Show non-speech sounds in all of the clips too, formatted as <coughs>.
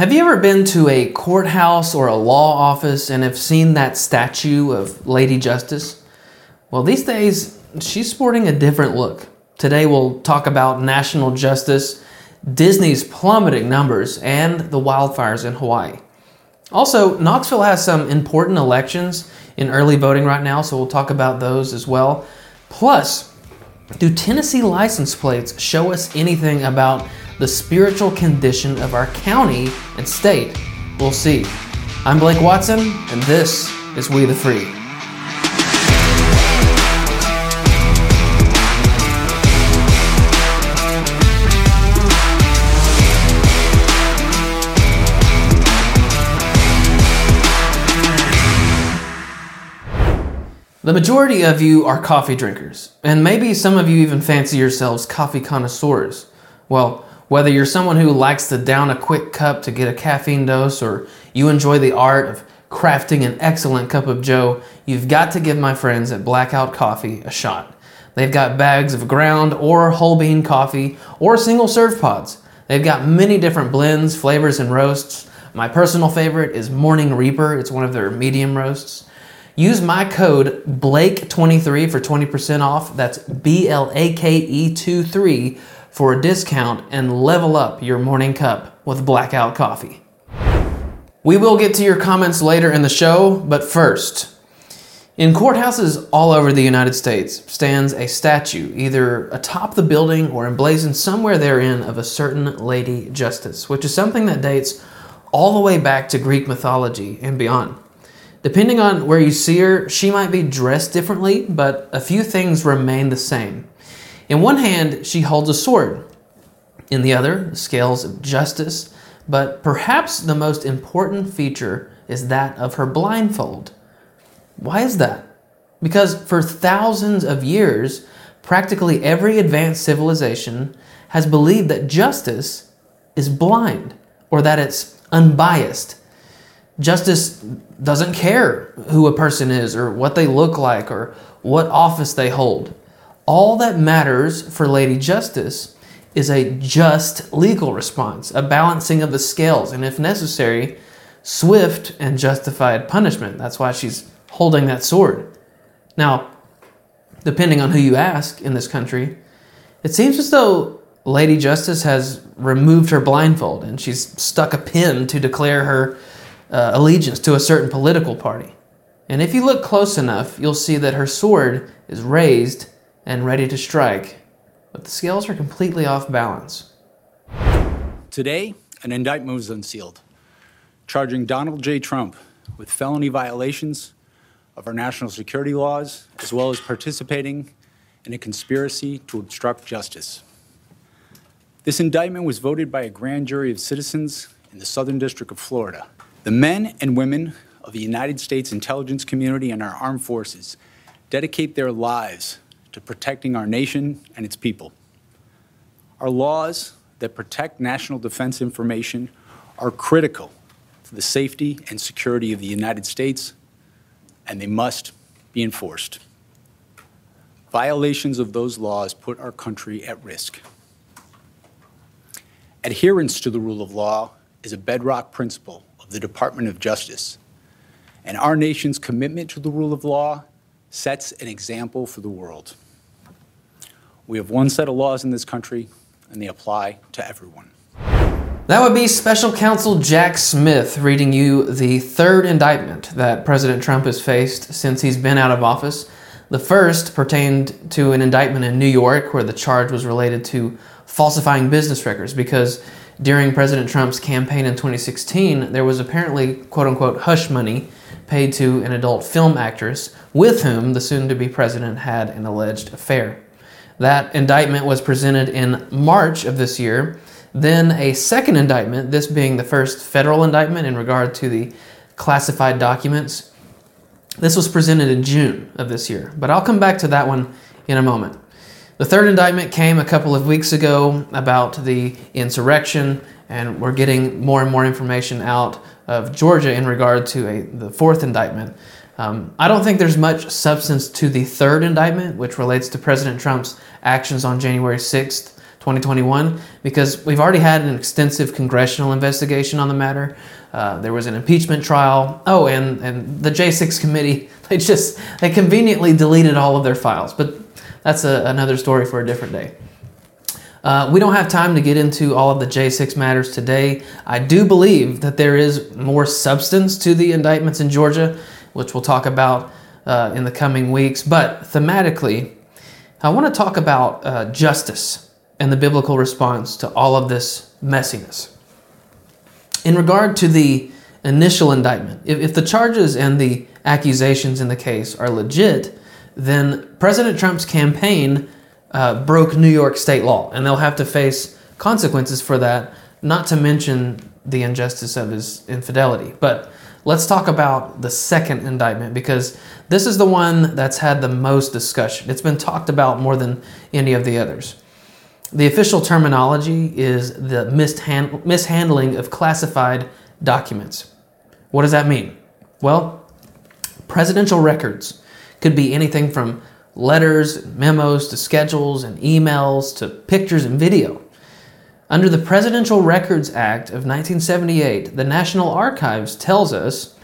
Have you ever been to a courthouse or a law office and have seen that statue of Lady Justice? Well, these days, she's sporting a different look. Today, we'll talk about national justice, Disney's plummeting numbers, and the wildfires in Hawaii. Also, Knoxville has some important elections in early voting right now, so we'll talk about those as well. Plus, do Tennessee license plates show us anything about the spiritual condition of our county and state. We'll see. I'm Blake Watson, and this is We the Free. The majority of you are coffee drinkers, and maybe some of you even fancy yourselves coffee connoisseurs. Well, whether you're someone who likes to down a quick cup to get a caffeine dose or you enjoy the art of crafting an excellent cup of joe, you've got to give my friends at Blackout Coffee a shot. They've got bags of ground or whole bean coffee or single serve pods. They've got many different blends, flavors, and roasts. My personal favorite is Morning Reaper. It's one of their medium roasts. Use my code BLAKE23 for 20% off. That's B L A K E 2 3 for a discount and level up your morning cup with Blackout Coffee. We will get to your comments later in the show, but first, in courthouses all over the United States stands a statue, either atop the building or emblazoned somewhere therein, of a certain Lady Justice, which is something that dates all the way back to Greek mythology and beyond. Depending on where you see her, she might be dressed differently, but a few things remain the same. In one hand, she holds a sword. In the other, scales of justice. But perhaps the most important feature is that of her blindfold. Why is that? Because for thousands of years, practically every advanced civilization has believed that justice is blind or that it's unbiased. Justice doesn't care who a person is or what they look like or what office they hold. All that matters for Lady Justice is a just legal response, a balancing of the scales, and if necessary, swift and justified punishment. That's why she's holding that sword. Now, depending on who you ask in this country, it seems as though Lady Justice has removed her blindfold and she's stuck a pin to declare her uh, allegiance to a certain political party. And if you look close enough, you'll see that her sword is raised and ready to strike, but the scales are completely off balance. Today, an indictment was unsealed, charging Donald J. Trump with felony violations of our national security laws, as well as participating in a conspiracy to obstruct justice. This indictment was voted by a grand jury of citizens in the Southern District of Florida. The men and women of the United States intelligence community and our armed forces dedicate their lives to protecting our nation and its people. Our laws that protect national defense information are critical to the safety and security of the United States, and they must be enforced. Violations of those laws put our country at risk. Adherence to the rule of law is a bedrock principle of the Department of Justice, and our nation's commitment to the rule of law sets an example for the world. We have one set of laws in this country, and they apply to everyone. That would be Special Counsel Jack Smith reading you the third indictment that President Trump has faced since he's been out of office. The first pertained to an indictment in New York where the charge was related to falsifying business records because during President Trump's campaign in 2016, there was apparently quote unquote hush money paid to an adult film actress with whom the soon to be president had an alleged affair. That indictment was presented in March of this year. Then a second indictment, this being the first federal indictment in regard to the classified documents. This was presented in June of this year, but I'll come back to that one in a moment. The third indictment came a couple of weeks ago about the insurrection, and we're getting more and more information out of Georgia in regard to a, the fourth indictment. Um, I don't think there's much substance to the third indictment, which relates to President Trump's actions on January 6th 2021 because we've already had an extensive congressional investigation on the matter. Uh, there was an impeachment trial. Oh, and, and the J6 committee, <laughs> they just, they conveniently deleted all of their files. But that's a, another story for a different day. Uh, we don't have time to get into all of the J6 matters today. I do believe that there is more substance to the indictments in Georgia, which we'll talk about uh, in the coming weeks. But thematically, I want to talk about uh, justice and the biblical response to all of this messiness. In regard to the initial indictment, if, if the charges and the accusations in the case are legit, then President Trump's campaign uh, broke New York state law, and they'll have to face consequences for that, not to mention the injustice of his infidelity. But let's talk about the second indictment because this is the one that's had the most discussion. It's been talked about more than any of the others. The official terminology is the mishand- mishandling of classified documents. What does that mean? Well, presidential records could be anything from letters, memos to schedules and emails to pictures and video. Under the Presidential Records Act of 1978, the National Archives tells us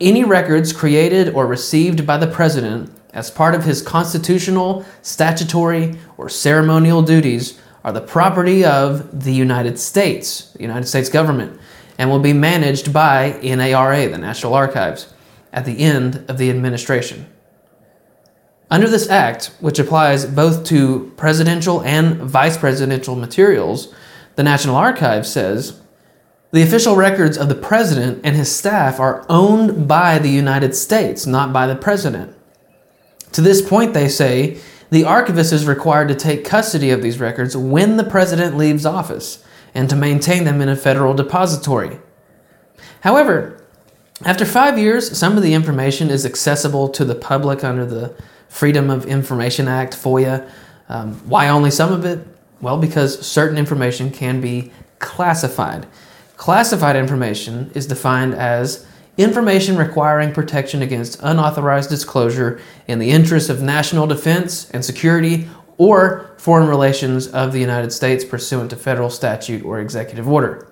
any records created or received by the president as part of his constitutional, statutory, or ceremonial duties are the property of the United States, the United States government, and will be managed by NARA, the National Archives, at the end of the administration. Under this act, which applies both to presidential and vice presidential materials, the National Archives says the official records of the president and his staff are owned by the United States, not by the president. To this point, they say the archivist is required to take custody of these records when the president leaves office and to maintain them in a federal depository. However, after five years, some of the information is accessible to the public under the Freedom of Information Act, FOIA. Um, why only some of it? Well, because certain information can be classified. Classified information is defined as information requiring protection against unauthorized disclosure in the interests of national defense and security or foreign relations of the United States pursuant to federal statute or executive order.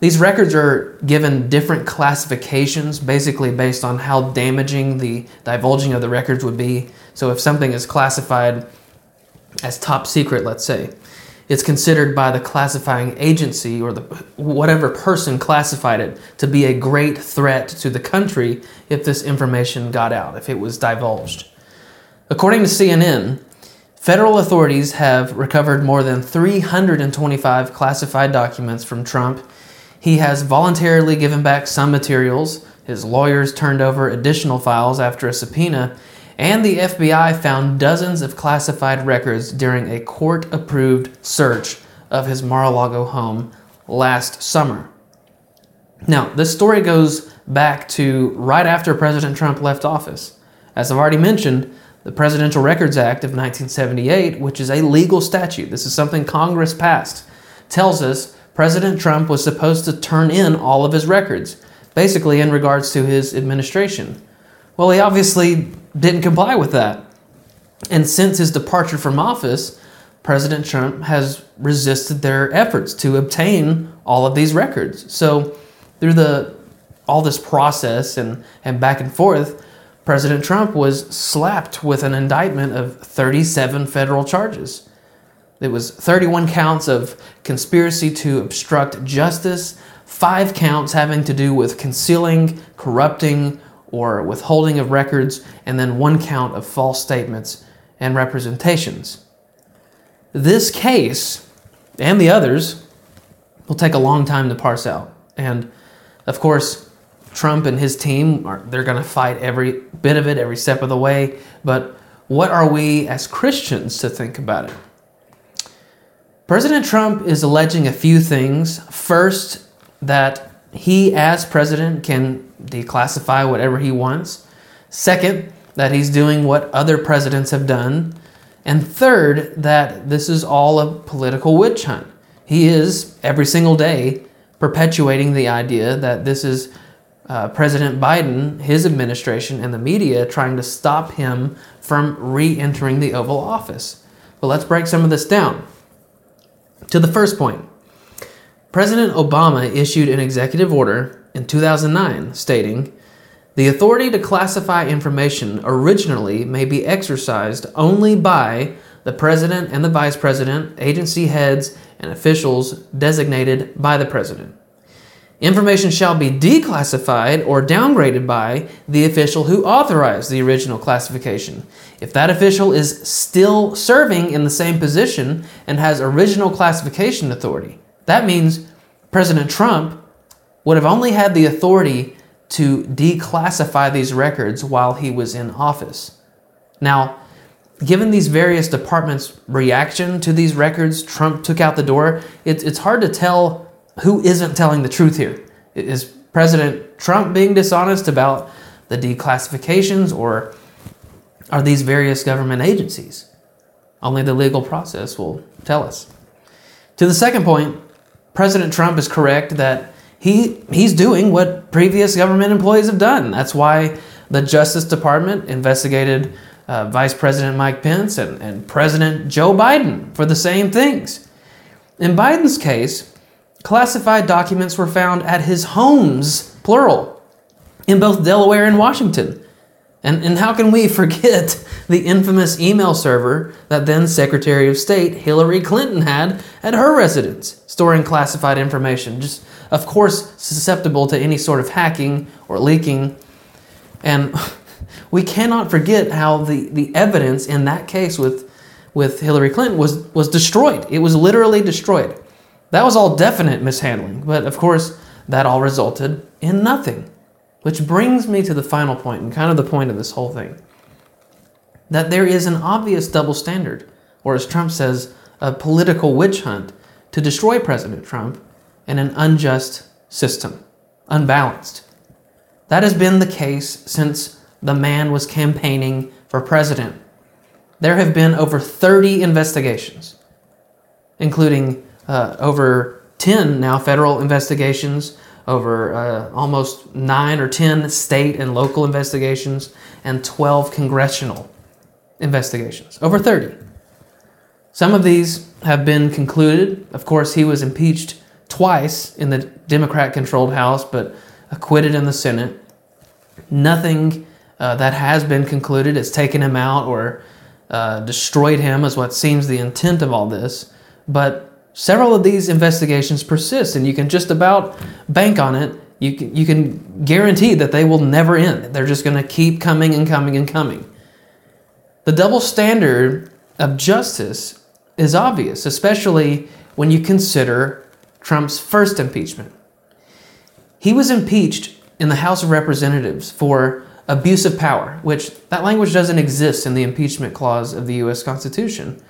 These records are given different classifications, basically based on how damaging the divulging of the records would be. So, if something is classified as top secret, let's say, it's considered by the classifying agency or the whatever person classified it to be a great threat to the country if this information got out, if it was divulged. According to CNN, federal authorities have recovered more than 325 classified documents from Trump he has voluntarily given back some materials. His lawyers turned over additional files after a subpoena, and the FBI found dozens of classified records during a court approved search of his Mar a Lago home last summer. Now, this story goes back to right after President Trump left office. As I've already mentioned, the Presidential Records Act of 1978, which is a legal statute, this is something Congress passed, tells us President Trump was supposed to turn in all of his records, basically in regards to his administration. Well, he obviously didn't comply with that. And since his departure from office, President Trump has resisted their efforts to obtain all of these records. So, through the all this process and, and back and forth, President Trump was slapped with an indictment of 37 federal charges. It was 31 counts of conspiracy to obstruct justice, five counts having to do with concealing, corrupting, or withholding of records, and then one count of false statements and representations. This case and the others will take a long time to parse out. And of course, Trump and his team are they're going to fight every bit of it every step of the way, but what are we as Christians to think about it? President Trump is alleging a few things. First, that he, as president, can declassify whatever he wants. Second, that he's doing what other presidents have done. And third, that this is all a political witch hunt. He is, every single day, perpetuating the idea that this is uh, President Biden, his administration, and the media trying to stop him from re entering the Oval Office. But let's break some of this down. To the first point President Obama issued an executive order in 2009 stating, the authority to classify information originally may be exercised only by the president and the vice president, agency heads, and officials designated by the president. Information shall be declassified or downgraded by the official who authorized the original classification. If that official is still serving in the same position and has original classification authority, that means President Trump would have only had the authority to declassify these records while he was in office. Now, given these various departments' reaction to these records Trump took out the door, it's, it's hard to tell who isn't telling the truth here. Is President Trump being dishonest about the declassifications, or are these various government agencies? Only the legal process will tell us. To the second point, President Trump is correct that he he's doing what previous government employees have done. That's why the Justice Department investigated uh, Vice President Mike Pence and, and President Joe Biden for the same things. In Biden's case, classified documents were found at his homes, plural, in both Delaware and Washington. And, and how can we <laughs> forget the infamous email server that then Secretary of State Hillary Clinton had at her residence, storing classified information? Just, of course, susceptible to any sort of hacking or leaking. And <laughs> we cannot forget how the, the evidence in that case with, with Hillary Clinton was, was destroyed. It was literally destroyed. That was all definite mishandling, but of course, that all resulted in nothing. Which brings me to the final point, and kind of the point of this whole thing that there is an obvious double standard, or as Trump says, a political witch hunt to destroy President Trump in an unjust system, unbalanced. That has been the case since the man was campaigning for president. There have been over 30 investigations, including uh, over 10 now federal investigations, over uh, almost 9 or 10 state and local investigations, and 12 congressional investigations. Over 30. Some of these have been concluded. Of course, he was impeached twice in the Democrat controlled House, but acquitted in the Senate. Nothing uh, that has been concluded has taken him out or uh, destroyed him, is what seems the intent of all this. But several of these investigations persist, and you can just about bank on it. You can, you can guarantee that they will never end. They're just going to keep coming and coming and coming. The double standard of justice is obvious, especially when you consider Trump's first impeachment. He was impeached in the House of Representatives for abuse of power, which that language doesn't exist in the impeachment clause of the US Constitution.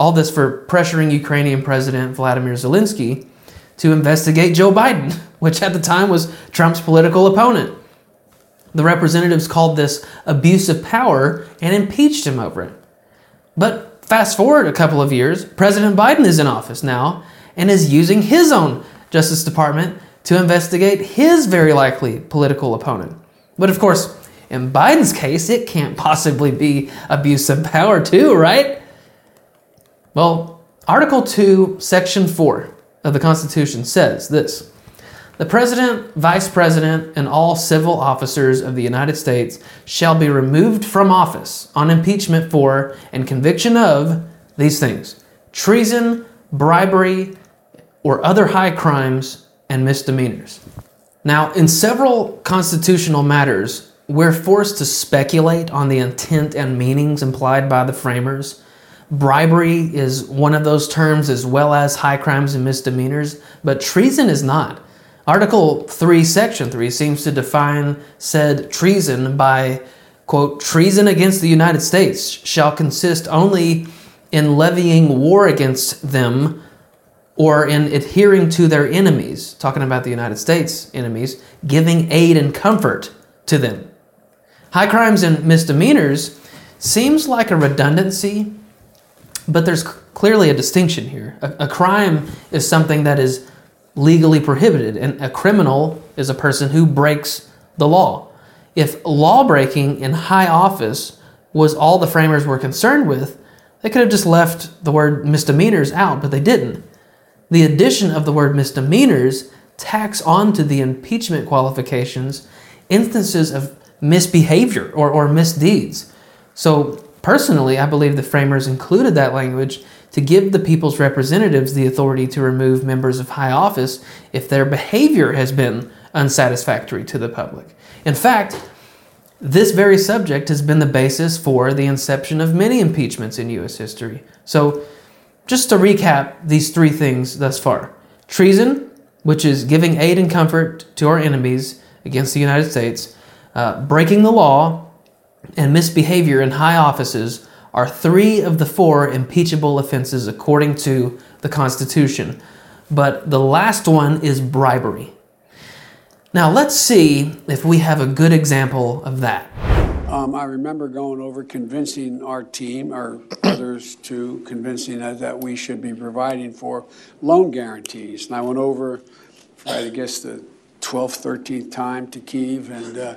All this for pressuring Ukrainian President Vladimir Zelensky to investigate Joe Biden, <laughs> which at the time was Trump's political opponent. The representatives called this abuse of power and impeached him over it. But fast forward a couple of years, President Biden is in office now and is using his own Justice Department to investigate his very likely political opponent. But of course, in Biden's case, it can't <laughs> possibly be abuse of power, too, right? Well, Article 2, Section 4 of the Constitution says this The President, Vice President, and all civil officers of the United States shall be removed from office on impeachment for and conviction of these things treason, bribery, or other high crimes and misdemeanors. Now, in several constitutional matters, we're forced to speculate on the intent and meanings implied by the framers. Bribery is one of those terms, as well as high crimes and misdemeanors, but treason is not. Article 3, Section 3 seems to define said treason by, quote, treason against the United States shall consist only in levying war against them or in adhering to their enemies, talking about the United States enemies, giving aid and comfort to them. High crimes and misdemeanors seems like a redundancy, but there's clearly a distinction here. A, a, crime is something that is legally prohibited, and a criminal is a person who breaks the law. If law breaking in high office was all the framers were concerned with, they could have just left the word misdemeanors out, but they didn't. the addition of the word misdemeanors tacks onto the impeachment qualifications instances of misbehavior or, or misdeeds. So, personally, I believe the framers included that language to give the people's representatives the authority to remove members of high office if their behavior has been unsatisfactory to the public. In fact, this very subject has been the basis for the inception of many impeachments in U.S. history. So, just to recap these three things thus far treason, which is giving aid and comfort to our enemies against the United States, uh, breaking the law, and misbehavior in high offices are three of the four impeachable offenses according to the Constitution. But the last one is bribery. Now, let's see if we have a good example of that. Um, I remember going over convincing our team, or <coughs> others to convincing us that we should be providing for loan guarantees. And I went over, I guess, the 12th, 13th time to Kiev, and uh,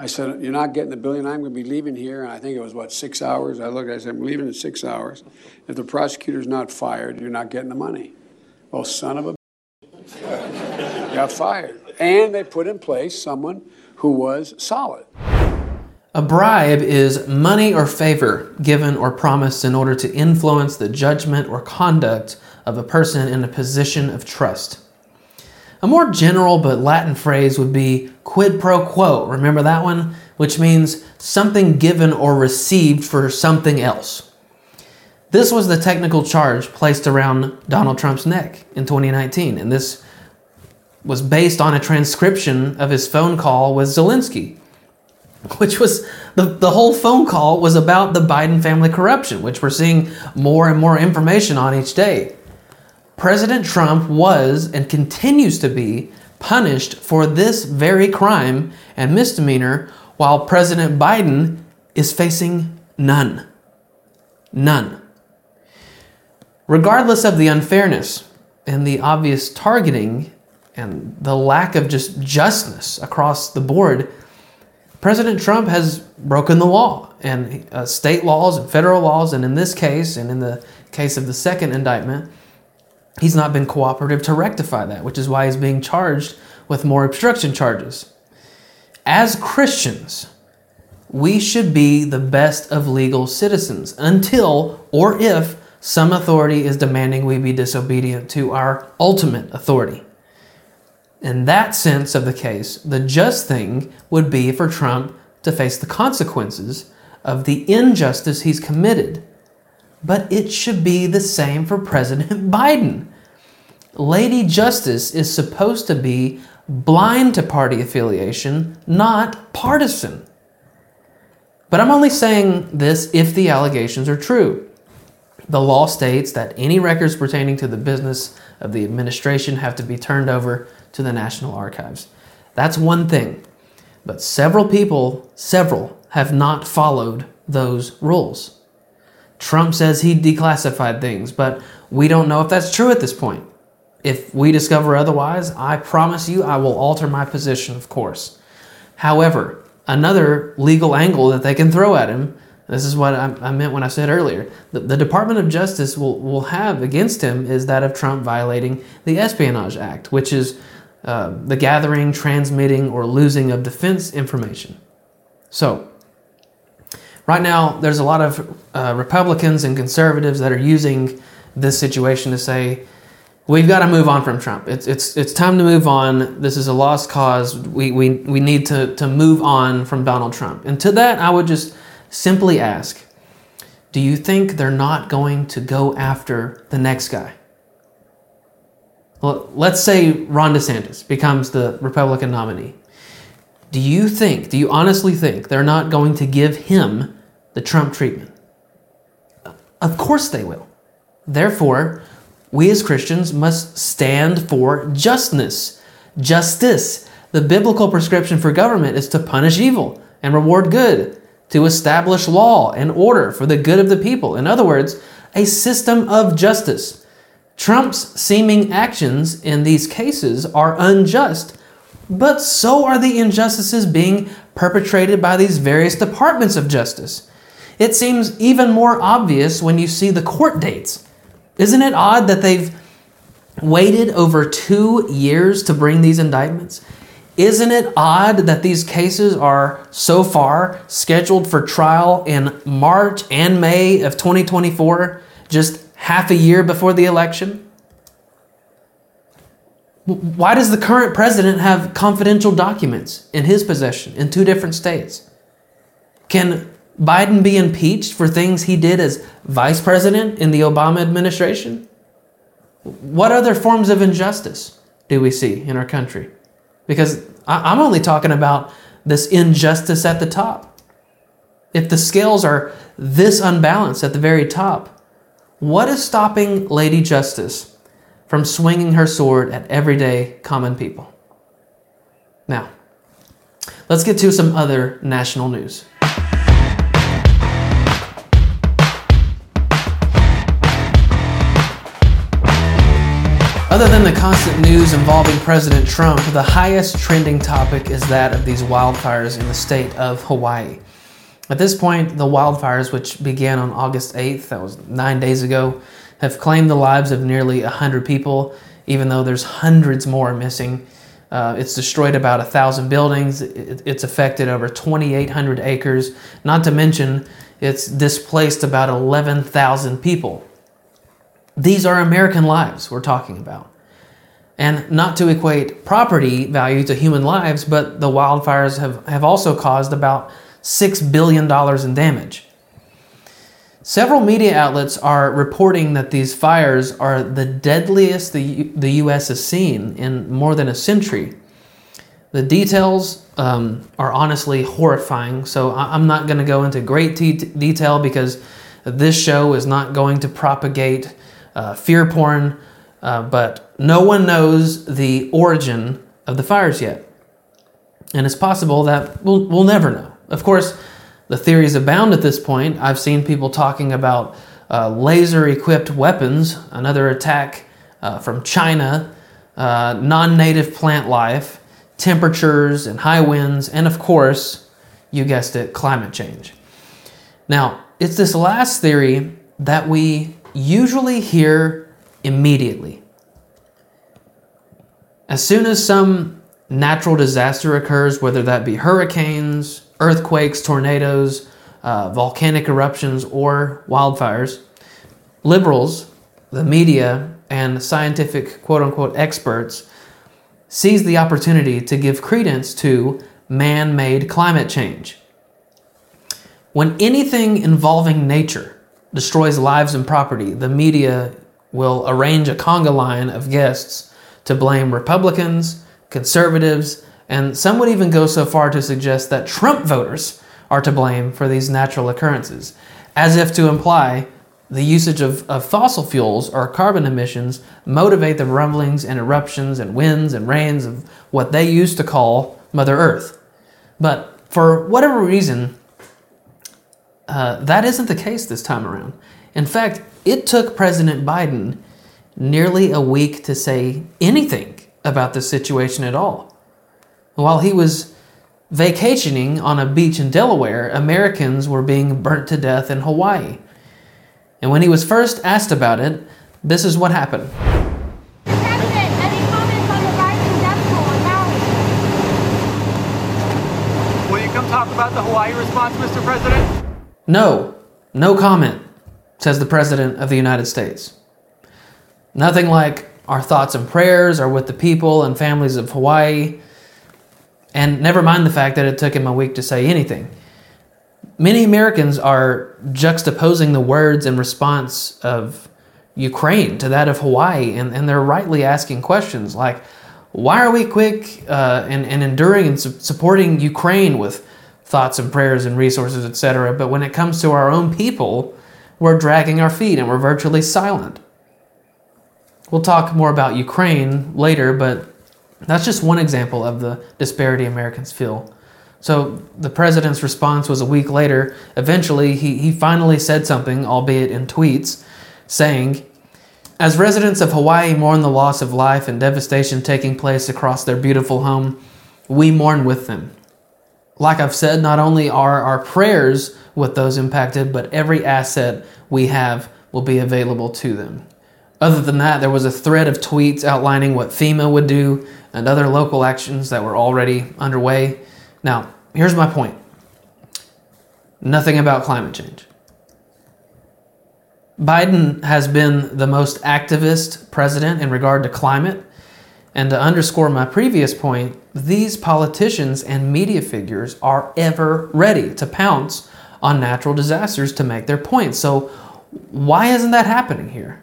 I said, You're not getting the billion. I'm going to be leaving here. And I think it was, what, six hours? I looked, I said, I'm leaving in six hours. If the prosecutor's not fired, you're not getting the money. Well, son of a <laughs> got fired. And they put in place someone who was solid. A bribe is money or favor given or promised in order to influence the judgment or conduct of a person in a position of trust. A more general but Latin phrase would be quid pro quo. Remember that one? Which means something given or received for something else. This was the technical charge placed around Donald Trump's neck in 2019, and this was based on a transcription of his phone call with Zelensky, which was the, the whole phone call was about the Biden family corruption, which we're seeing more and more information on each day. President Trump was and continues to be punished for this very crime and misdemeanor, while President Biden is facing none. None. Regardless of the unfairness and the obvious targeting and the lack of just justness across the board, President Trump has broken the law and uh, state laws and federal laws, and in this case, and in the case of the second indictment, he's not been cooperative to rectify that, which is why he's being charged with more obstruction charges. As Christians, we should be the best of legal citizens until or if some authority is demanding we be disobedient to our ultimate authority. In that sense of the case, the just thing would be for Trump to face the consequences of the injustice he's committed. But it should be the same for President <laughs> Biden. Lady Justice is supposed to be blind to party affiliation, not partisan. But I'm only saying this if the allegations are true. The law states that any records pertaining to the business of the administration have to be turned over to the National Archives. That's one thing. But several people, several, have not followed those rules. Trump says he declassified things, but we don't know if that's true at this point. If we discover otherwise, I promise you I will alter my position, of course. However, another legal angle that they can throw at him, this is what I, I meant when I said earlier, the, the Department of Justice will, will have against him is that of Trump violating the Espionage Act, which is uh, the gathering, transmitting, or losing of defense information. So, right now, there's a lot of uh, Republicans and conservatives that are using this situation to say, we've got to move on from Trump. It's, it's, it's time to move on. This is a lost cause. We, we, we need to, to move on from Donald Trump. And to that, I would just simply ask do you think they're not going to go after the next guy? Let's say Ron DeSantis becomes the Republican nominee. Do you think, do you honestly think they're not going to give him the Trump treatment? Of course they will. Therefore, we as Christians must stand for justness. Justice. The biblical prescription for government is to punish evil and reward good, to establish law and order for the good of the people. In other words, a system of justice. Trump's seeming actions in these cases are unjust, but so are the injustices being perpetrated by these various departments of justice. It seems even more obvious when you see the court dates. Isn't it odd that they've waited over two years to bring these indictments? Isn't it odd that these cases are so far scheduled for trial in March and May of 2024, just half a year before the election? Why does the current president have confidential documents in his possession in two different states? Can Biden be impeached for things he did as vice president in the Obama administration? What other forms of injustice do we see in our country? Because I'm only talking about this injustice at the top. If the scales are this unbalanced at the very top, what is stopping Lady Justice from swinging her sword at everyday common people? Now, let's get to some other national news. Other than the constant news involving President Trump, the highest trending topic is that of these wildfires in the state of Hawaii. At this point, the wildfires, which began on August 8th, that was nine days ago, have claimed the lives of nearly 100 people, even though there's hundreds more missing. Uh, it's destroyed about a thousand buildings. it's affected over 2,800 acres. Not to mention, it's displaced about 11,000 people. These are American lives we're talking about. And not to equate property value to human lives, but the wildfires have, have also caused about $6 billion in damage. Several media outlets are reporting that these fires are the deadliest the, U- the U.S. has seen in more than a century. The details um, are honestly horrifying, so I- am not going to go into great te- detail because this show is not going to propagate uh, fear porn, uh, but no one knows the origin of the fires yet. And it's possible that we'll, we'll never know. Of course, the theories abound at this point. I've seen people talking about uh, laser equipped weapons, another attack uh, from China, uh, non native plant life, temperatures and high winds, and of course, you guessed it, climate change. Now, it's this last theory that we usually hear immediately. As soon as some natural disaster occurs, whether that be hurricanes, earthquakes, tornadoes, uh, volcanic eruptions, or wildfires, liberals, the media, and scientific quote unquote experts seize the opportunity to give credence to man made climate change. When anything involving nature destroys lives and property, the media will arrange a conga line of guests to blame Republicans, conservatives, and some would even go so far to suggest that Trump voters are to blame for these natural occurrences, as if to imply the usage of, of fossil fuels or carbon emissions motivate the rumblings and eruptions and winds and rains of what they used to call Mother Earth. But for whatever reason, uh, that isn't the case this time around. In fact, it took President Biden nearly a week to say anything about the situation at all. While he was vacationing on a beach in Delaware, Americans were being burnt to death in Hawaii. And when he was first asked about it, this is what happened. Will you come talk about the Hawaii response, Mr. President? No, no comment, says the President of the United States. Nothing like our thoughts and prayers are with the people and families of Hawaii. And never mind the fact that it took him a week to say anything. Many Americans are juxtaposing the words and response of Ukraine to that of Hawaii, and, and they're rightly asking questions like, why are we quick uh, and, and enduring and su- supporting Ukraine with thoughts and prayers and resources, etc. But when it comes to our own people, we're dragging our feet and we're virtually silent. We'll talk more about Ukraine later, but that's just one example of the disparity Americans feel. So the president's response was a week later. Eventually, he, he finally said something, albeit in tweets, saying, As residents of Hawaii mourn the loss of life and devastation taking place across their beautiful home, we mourn with them. Like I've said, not only are our prayers with those impacted, but every asset we have will be available to them. Other than that, there was a thread of tweets outlining what FEMA would do and other local actions that were already underway. Now, here's my point nothing about climate change. Biden has been the most activist president in regard to climate. And to underscore my previous point, these politicians and media figures are ever ready to pounce on natural disasters to make their point. So, why isn't that happening here?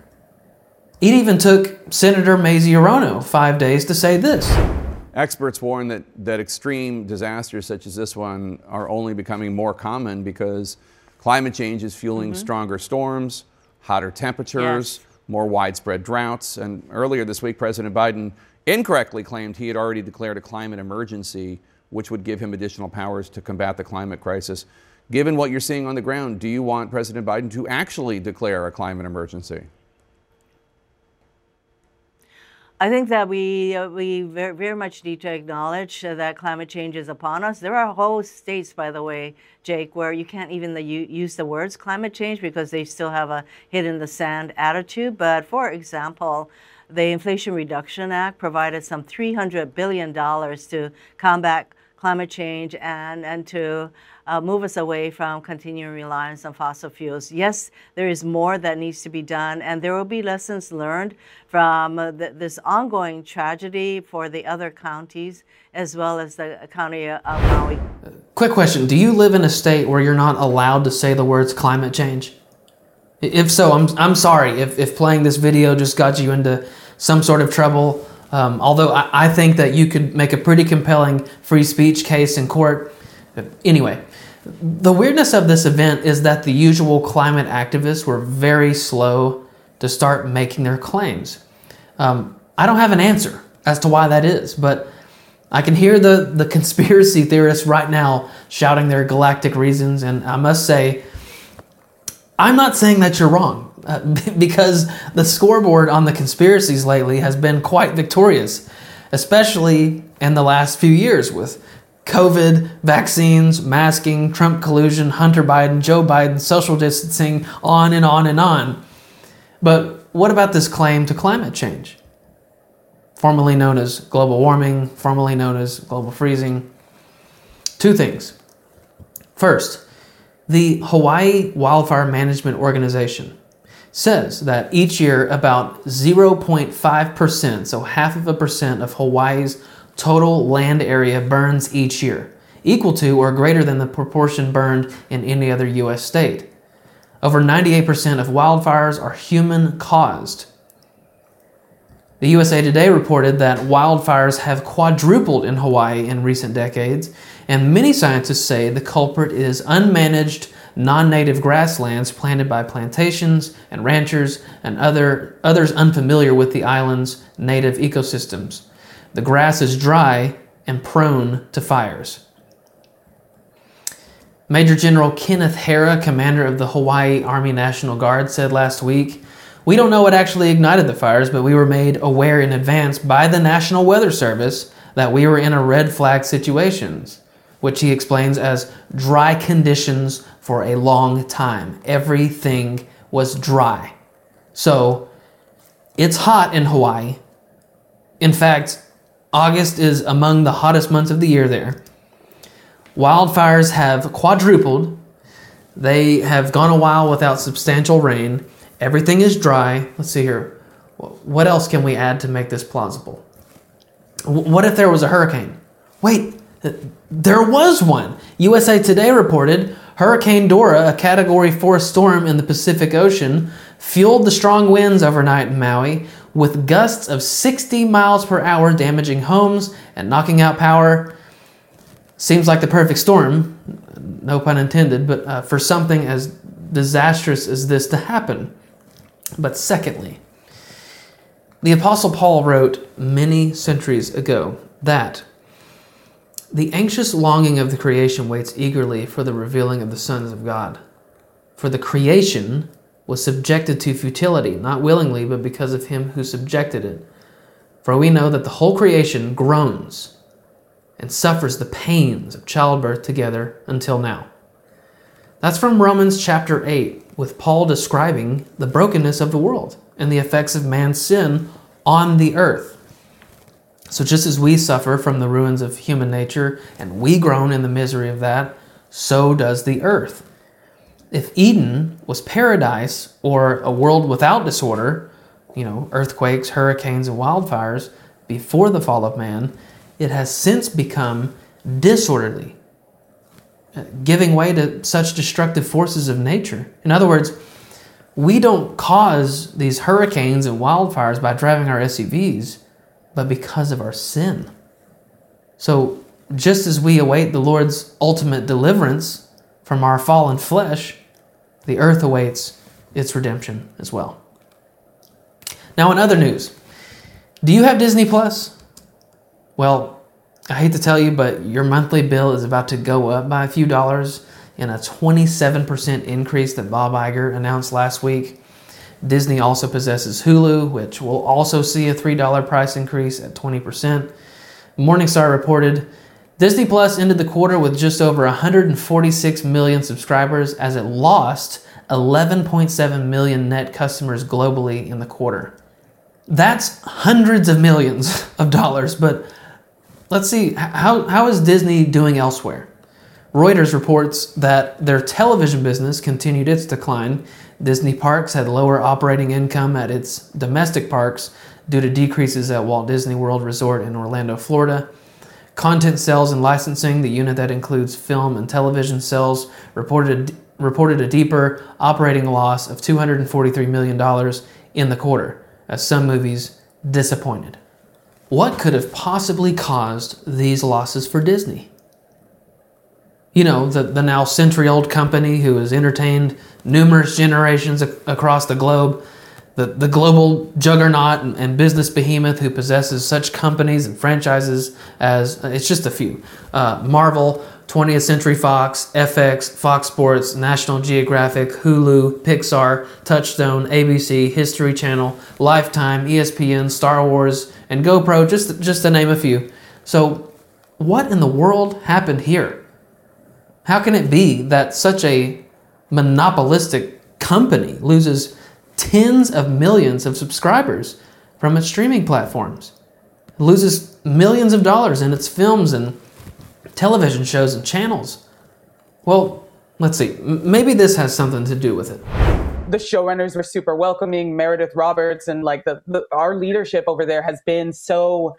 It even took Senator Mazie Hirono five days to say this. Experts warn that, that extreme disasters such as this one are only becoming more common because climate change is fueling mm-hmm. stronger storms, hotter temperatures, yes. more widespread droughts. And earlier this week, President Biden incorrectly claimed he had already declared a climate emergency, which would give him additional powers to combat the climate crisis. Given what you're seeing on the ground, do you want President Biden to actually declare a climate emergency? I think that we uh, we very, very much need to acknowledge uh, that climate change is upon us. There are whole states, by the way, Jake, where you can't even the, use the words climate change because they still have a hit in the sand attitude. But for example, the Inflation Reduction Act provided some $300 billion to combat climate change and, and to uh, move us away from continuing reliance on fossil fuels. Yes, there is more that needs to be done, and there will be lessons learned from uh, th- this ongoing tragedy for the other counties as well as the county of Maui. Quick question Do you live in a state where you're not allowed to say the words climate change? If so, I'm, I'm sorry if, if playing this video just got you into some sort of trouble. Um, although I, I think that you could make a pretty compelling free speech case in court. Anyway, the weirdness of this event is that the usual climate activists were very slow to start making their claims. Um, I don't have an answer as to why that is, but I can hear the, the <laughs> conspiracy theorists right now shouting their galactic reasons, and I must say, I'm not saying that you're wrong, uh, <laughs> because the scoreboard on the conspiracies lately has been quite victorious, especially in the last few years with COVID, vaccines, masking, Trump collusion, Hunter Biden, Joe Biden, social distancing, on and on and on. But what about this claim to climate change? Formerly known as global warming, formerly known as global freezing. Two things. First, the Hawaii Wildfire Management Organization says that each year about 0.5%, so half of a percent of Hawaii's total land area burns each year, equal to or greater than the proportion burned in any other U.S. state. Over 98% of wildfires are human caused. The USA Today reported that wildfires have quadrupled in Hawaii in recent decades, and many scientists say the culprit is unmanaged non native grasslands planted by plantations and ranchers and other, others unfamiliar with the island's native ecosystems. The grass is dry and prone to fires. Major General Kenneth Hara, commander of the Hawaii Army National Guard, said last week We don't know what actually ignited the fires, but we were made aware in advance by the National Weather Service that we were in a red flag situation, which he explains as dry conditions for a long time. Everything was dry. So it's hot in Hawaii. In fact, August is among the hottest months of the year there. Wildfires have quadrupled. They have gone a while without substantial rain. Everything is dry. Let's see here. What else can we add to make this plausible? What if there was a hurricane? Wait, there was one. USA Today reported Hurricane Dora, a Category 4 storm in the Pacific Ocean, fueled the strong winds overnight in Maui, with gusts of 60 miles per hour damaging homes and knocking out power. Seems like the perfect storm, no pun intended, but uh, for something as disastrous as this to happen. But secondly, The Apostle Paul wrote many centuries ago that the anxious longing of the creation waits eagerly for the revealing of the sons of God. For the creation was subjected to futility, not willingly, but because of him who subjected it. For we know that the whole creation groans and suffers the pains of childbirth together until now. That's from Romans chapter 8, with Paul describing the brokenness of the world and the effects of man's sin on the earth. So, just as we suffer from the ruins of human nature and we groan in the misery of that, so does the earth. If Eden was paradise or a world without disorder, you know, earthquakes, hurricanes, and wildfires before the fall of man, it has since become disorderly, uh, giving way to such destructive forces of nature. In other words, we don't cause these hurricanes and wildfires by driving our SUVs but because of our sin. So, just as we await the Lord's ultimate deliverance from our fallen flesh, the earth awaits its redemption as well. Now, in other news, do you have Disney Plus? Well, I hate to tell you, but your monthly bill is about to go up by a few dollars in a 27% increase that Bob Iger announced last week. Disney also possesses Hulu, which will also see a $3 price increase at 20%. Morningstar reported Disney Plus ended the quarter with just over 146 million subscribers as it lost 11.7 million net customers globally in the quarter. That's hundreds of millions <laughs> of dollars, but let's see, how, how is Disney doing elsewhere? Reuters reports that their television business continued its decline, Disney Parks had lower operating income at its domestic parks due to decreases at Walt Disney World Resort in Orlando, Florida. Content sales and licensing, the unit that includes film and television sales, reported reported a deeper operating loss of $243 million in the quarter, as some movies disappointed. What could have possibly caused these losses for Disney? You know, the, the now century old company who has entertained numerous generations a- across the globe, the, the global juggernaut and, and, business behemoth who possesses such companies and franchises as it's just a few uh, Marvel, 20th Century Fox, FX, Fox Sports, National Geographic, Hulu, Pixar, Touchstone, ABC, History Channel, Lifetime, ESPN, Star Wars, and GoPro, just, just to name a few. So, what in the world happened here? How can it be that such a monopolistic company loses tens of millions of subscribers from its streaming platforms? It loses millions of dollars in its films and television shows and channels. Well, let's see. Maybe this has something to do with it. The showrunners were super welcoming. Meredith Roberts and like the, the our leadership over there has been so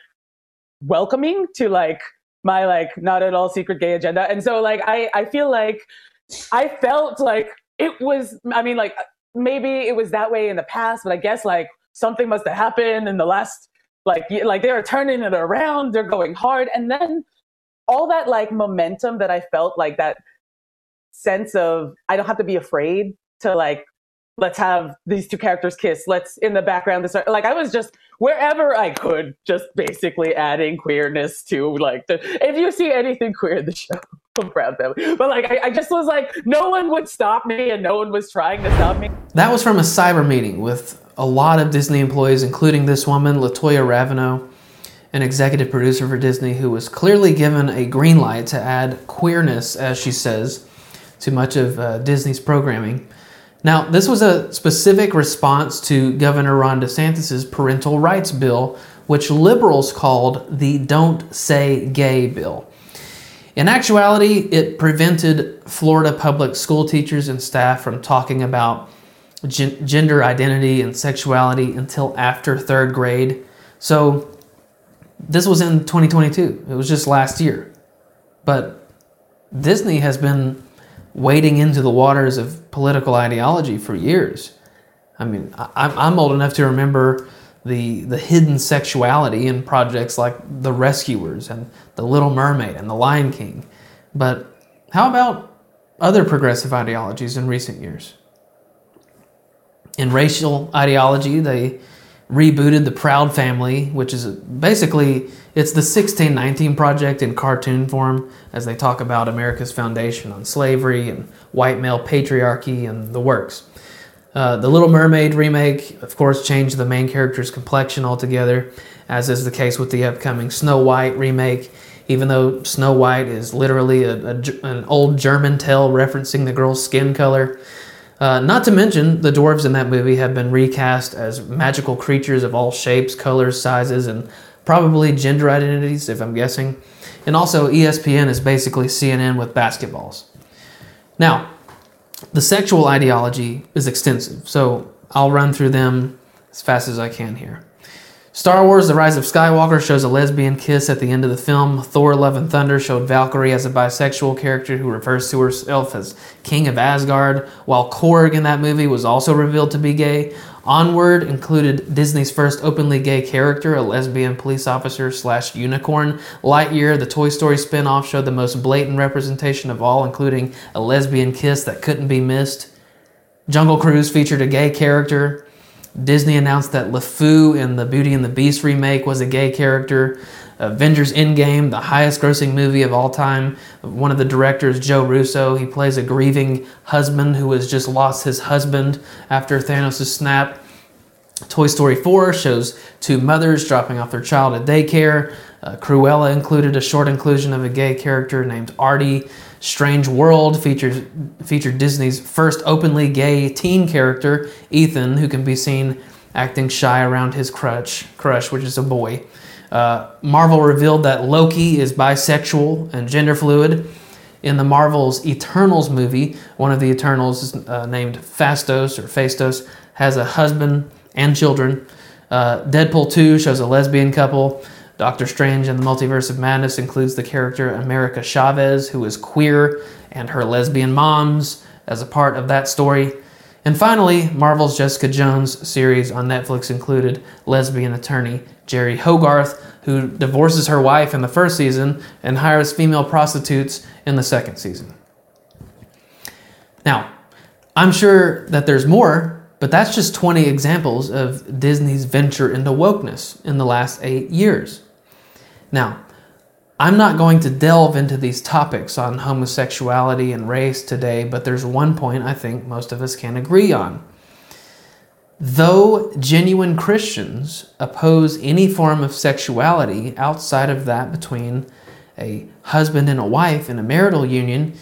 welcoming to like my like not at all secret gay agenda. And so like I I feel like I felt like it was I mean like maybe it was that way in the past, but I guess like something must have happened in the last like like they are turning it around, they're going hard and then all that like momentum that I felt like that sense of I don't have to be afraid to like let's have these two characters kiss. Let's in the background this like I was just wherever I could, just basically adding queerness to like the if you see anything queer in the show, <laughs> I'm proud. But like I, I just was like, no one would stop me and no one was trying to stop me. That was from a cyber meeting with a lot of Disney employees, including this woman, Latoya Raveneau, an executive producer for Disney, who was clearly given a green light to add queerness, as she says, to much of uh, Disney's programming. Now, this was a specific response to Governor Ron DeSantis' parental rights bill, which liberals called the Don't Say Gay bill. In actuality, it prevented Florida public school teachers and staff from talking about gen- gender identity and sexuality until after third grade. So, this was in 2022. It was just last year. But Disney has been wading into the waters of political ideology for years. I mean, I'm old enough to remember the the hidden sexuality in projects like The Rescuers and The Little Mermaid and The Lion King. But how about other progressive ideologies in recent years? In racial ideology, they rebooted The Proud Family, which is basically it's the 1619 project in cartoon form as they talk about America's foundation on slavery and white male patriarchy and the works. Uh, the Little Mermaid remake, of course, changed the main character's complexion altogether, as is the case with the upcoming Snow White remake. Even though Snow White is literally a, a, an old German tale referencing the girl's skin color. Uh, not to mention, the dwarves in that movie have been recast as magical creatures of all shapes, colors, sizes, and probably gender identities, if I'm guessing. And also, ESPN is basically CNN with basketballs. Now, the sexual ideology is extensive, so I'll run through them as fast as I can here. Star Wars The Rise of Skywalker shows a lesbian kiss at the end of the film. Thor Love and Thunder showed Valkyrie as a bisexual character who refers to herself as King of Asgard, while Korg in that movie was also revealed to be gay. Onward included Disney's first openly gay character, a lesbian police officer slash unicorn. Lightyear, the Toy Story spin-off, showed the most blatant representation of all, including a lesbian kiss that couldn't be missed. Jungle Cruise featured a gay character. Disney announced that LeFou in the Beauty and the Beast remake was a gay character. Avengers Endgame, the highest grossing movie of all time. One of the directors, Joe Russo, he plays a grieving husband who has just lost his husband after Thanos' snap. Toy Story 4 shows two mothers dropping off their child at daycare. Uh, Cruella included a short inclusion of a gay character named Artie. Strange World features featured Disney's first openly gay teen character, Ethan, who can be seen acting shy around his crush, crush, which is a boy. Uh, Marvel revealed that Loki is bisexual and gender fluid. In the Marvel's Eternals movie, one of the Eternals is uh, named Fastos or Phastos, has a husband and children. Uh, Deadpool 2 shows a lesbian couple. Doctor Strange and the Multiverse of Madness includes the character America Chavez, who is queer, and her lesbian moms as a part of that story. And finally, Marvel's Jessica Jones series on Netflix included lesbian attorney Jeri Hogarth, who divorces her wife in the first season and hires female prostitutes in the second season. Now, I'm sure that there's more, but that's just 20 examples of Disney's venture into wokeness in the last eight years. Now, I'm not going to delve into these topics on homosexuality and race today, but there's one point I think most of us can agree on. Though genuine Christians oppose any form of sexuality outside of that between a husband and a wife in a marital union,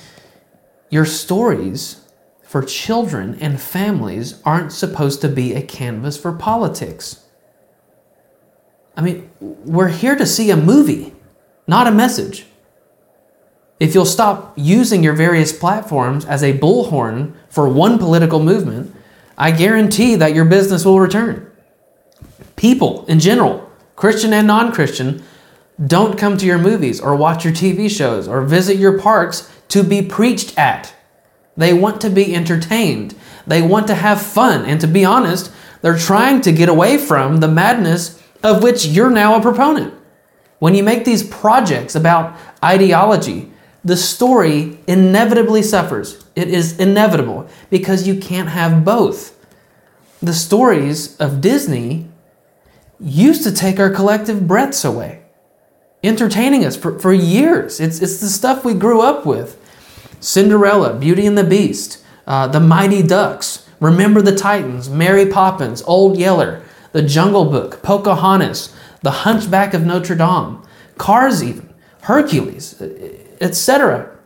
your stories for children and families aren't supposed to be a canvas for politics. I mean, we're here to see a movie, not a message. If you'll stop using your various platforms as a bullhorn for one political movement, I guarantee that your business will return. People in general, Christian and non Christian, don't come to your movies or watch your TV shows or visit your parks to be preached at. They want to be entertained. They want to have fun. And to be honest, they're trying to get away from the madness of which you're now a proponent. When you make these projects about ideology, the story inevitably suffers. It is inevitable because you can't have both. The stories of Disney used to take our collective breaths away, entertaining us for, for years. It's, it's the stuff we grew up with Cinderella, Beauty and the Beast, uh, The Mighty Ducks, Remember the Titans, Mary Poppins, Old Yeller, The Jungle Book, Pocahontas, The Hunchback of Notre Dame, Cars, even, Hercules, etc.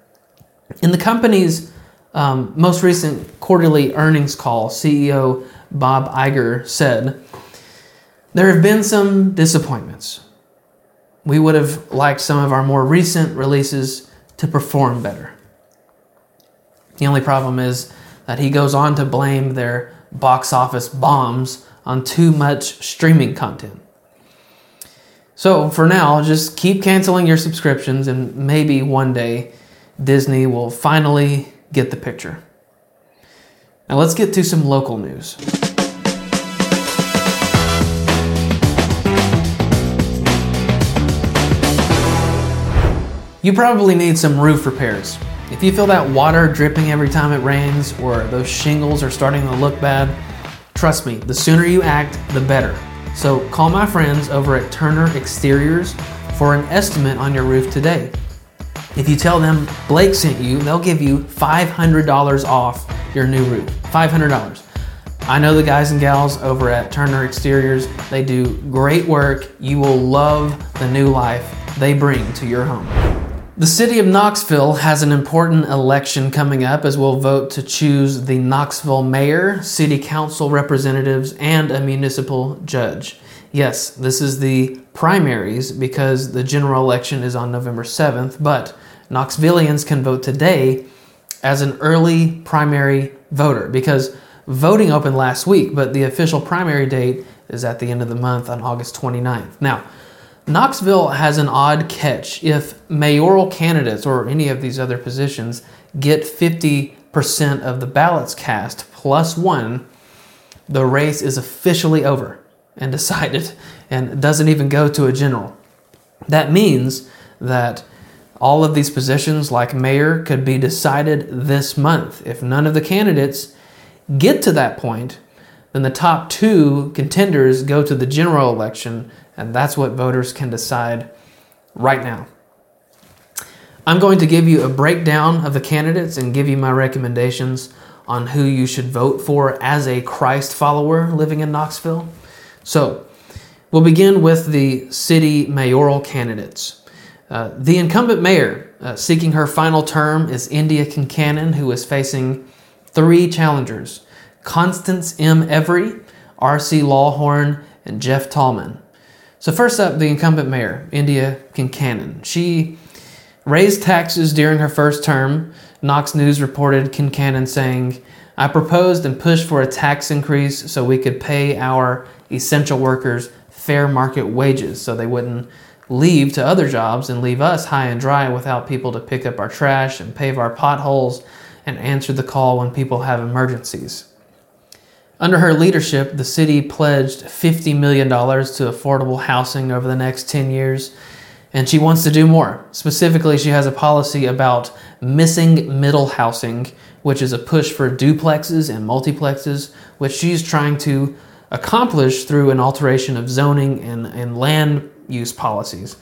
In the company's um, most recent quarterly earnings call, CEO Bob Iger said, There have been some disappointments. We would have liked some of our more recent releases to perform better. The only problem is that he goes on to blame their box office bombs on too much streaming content. So for now, just keep canceling your subscriptions, and maybe one day Disney will finally get the picture. Now let's get to some local news. You probably need some roof repairs. If you feel that water dripping every time it rains or those shingles are starting to look bad, trust me, the sooner you act, the better. So call my friends over at Turner Exteriors for an estimate on your roof today. If you tell them Blake sent you, they'll give you $500 off your new roof. $500. I know the guys and gals over at Turner Exteriors. They do great work. You will love the new life they bring to your home. The city of Knoxville has an important election coming up as we'll vote to choose the Knoxville mayor, city council representatives, and a municipal judge. Yes, this is the primaries because the general election is on November 7th, but Knoxvillians can vote today as an early primary voter because voting opened last week, but the official primary date is at the end of the month on August 29th. Now, Knoxville has an odd catch. If mayoral candidates or any of these other positions get 50% of the ballots cast plus one, the race is officially over and <laughs> decided and doesn't even go to a general. That means that all of these positions, like mayor, could be decided this month. If none of the candidates get to that point, then the top two contenders go to the general election and that's what voters can decide right now. I'm going to give you a breakdown of the candidates and give you my recommendations on who you should vote for as a Christ follower living in Knoxville. So, we'll begin with the city mayoral candidates. Uh, the incumbent mayor uh, seeking her final term is Indya Kincannon, who is facing three challengers Constance M. Every, R.C. Lawhorn, and Jeff Talman. So, first up, the incumbent mayor, Indya Kincannon. She raised taxes during her first term. Knox News reported Kincannon saying, I proposed and pushed for a tax increase so we could pay our essential workers fair market wages so they wouldn't leave to other jobs and leave us high and dry without people to pick up our trash and pave our potholes and answer the call when people have emergencies. Under her leadership, the city pledged $50 million to affordable housing over the next 10 years, and she wants to do more. Specifically, she has a policy about missing middle housing, which is a push for duplexes and multiplexes, which she's trying to accomplish through an alteration of zoning and, and land use policies.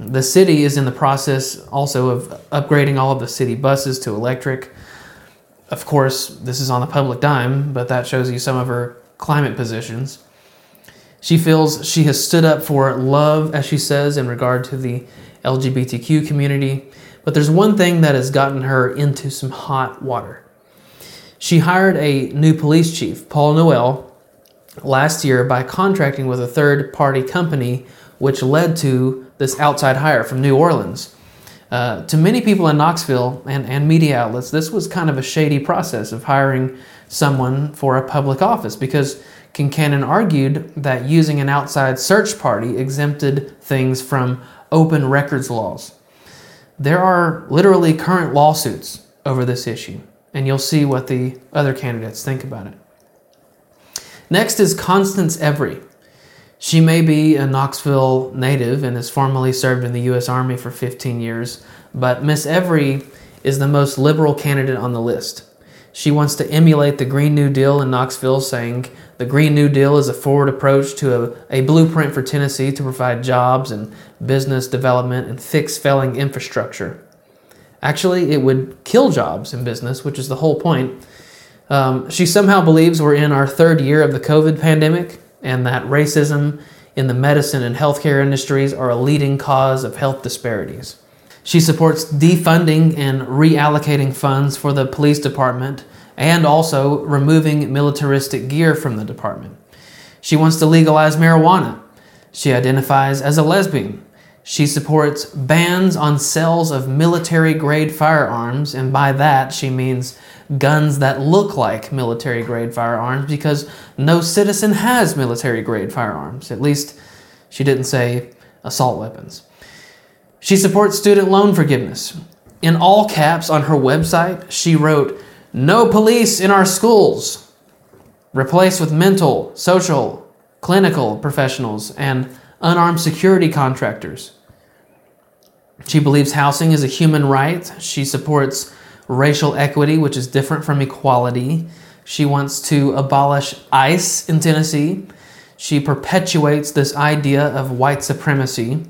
The city is in the process also of upgrading all of the city buses to electric. Of course, this is on the public dime, but that shows you some of her climate positions. She feels she has stood up for love, as she says, in regard to the LGBTQ community. But there's one thing that has gotten her into some hot water. She hired a new police chief, Paul Noel, last year by contracting with a third party company, which led to this outside hire from New Orleans. Uh, to many people in Knoxville and, and media outlets, this was kind of a shady process of hiring someone for a public office because Kincannon argued that using an outside search party exempted things from open records laws. There are literally current lawsuits over this issue, and you'll see what the other candidates think about it. Next is Constance Every. She may be a Knoxville native and has formerly served in the U.S. Army for 15 years, but Miss Every is the most liberal candidate on the list. She wants to emulate the Green New Deal in Knoxville, saying the Green New Deal is a forward approach to a, a blueprint for Tennessee to provide jobs and business development and fix failing infrastructure. Actually, it would kill jobs in business, which is the whole point. Um, she somehow believes we're in our third year of the COVID pandemic and that racism in the medicine and healthcare industries are a leading cause of health disparities. She supports defunding and reallocating funds for the police department and also removing militaristic gear from the department. She wants to legalize marijuana. She identifies as a lesbian. She supports bans on sales of military grade firearms, and by that she means guns that look like military grade firearms because no citizen has military grade firearms. At least she didn't say assault weapons. She supports student loan forgiveness. In all caps on her website, she wrote, No police in our schools. Replace with mental, social, clinical professionals and unarmed security contractors. She believes housing is a human right. She supports racial equity, which is different from equality. She wants to abolish ICE in Tennessee. She perpetuates this idea of white supremacy.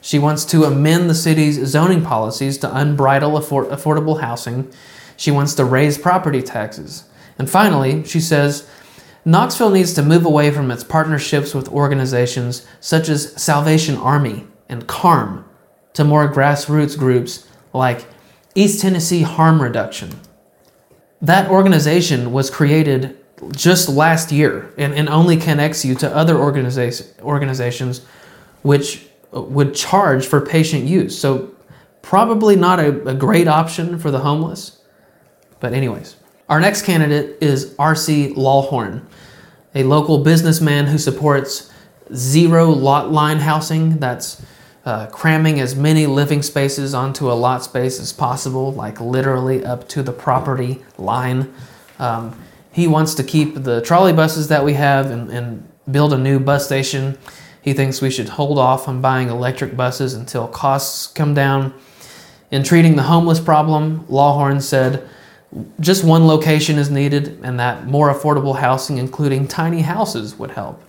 She wants to amend the city's zoning policies to unbridle affor- affordable housing. She wants to raise property taxes. And finally, she says Knoxville needs to move away from its partnerships with organizations such as Salvation Army and KARM to more grassroots groups like East Tennessee Harm Reduction. That organization was created just last year and, and only connects you to other organiza- organizations which uh, would charge for patient use. So, probably not a, a great option for the homeless. But, anyways, our next candidate is R.C. Lawhorn, a local businessman who supports zero lot line housing. That's uh, cramming as many living spaces onto a lot space as possible, like literally up to the property line. Um, he wants to keep the trolley buses that we have and, and build a new bus station. He thinks we should hold off on buying electric buses until costs come down. In treating the homeless problem, Lawhorn said just one location is needed and that more affordable housing, including tiny houses, would help.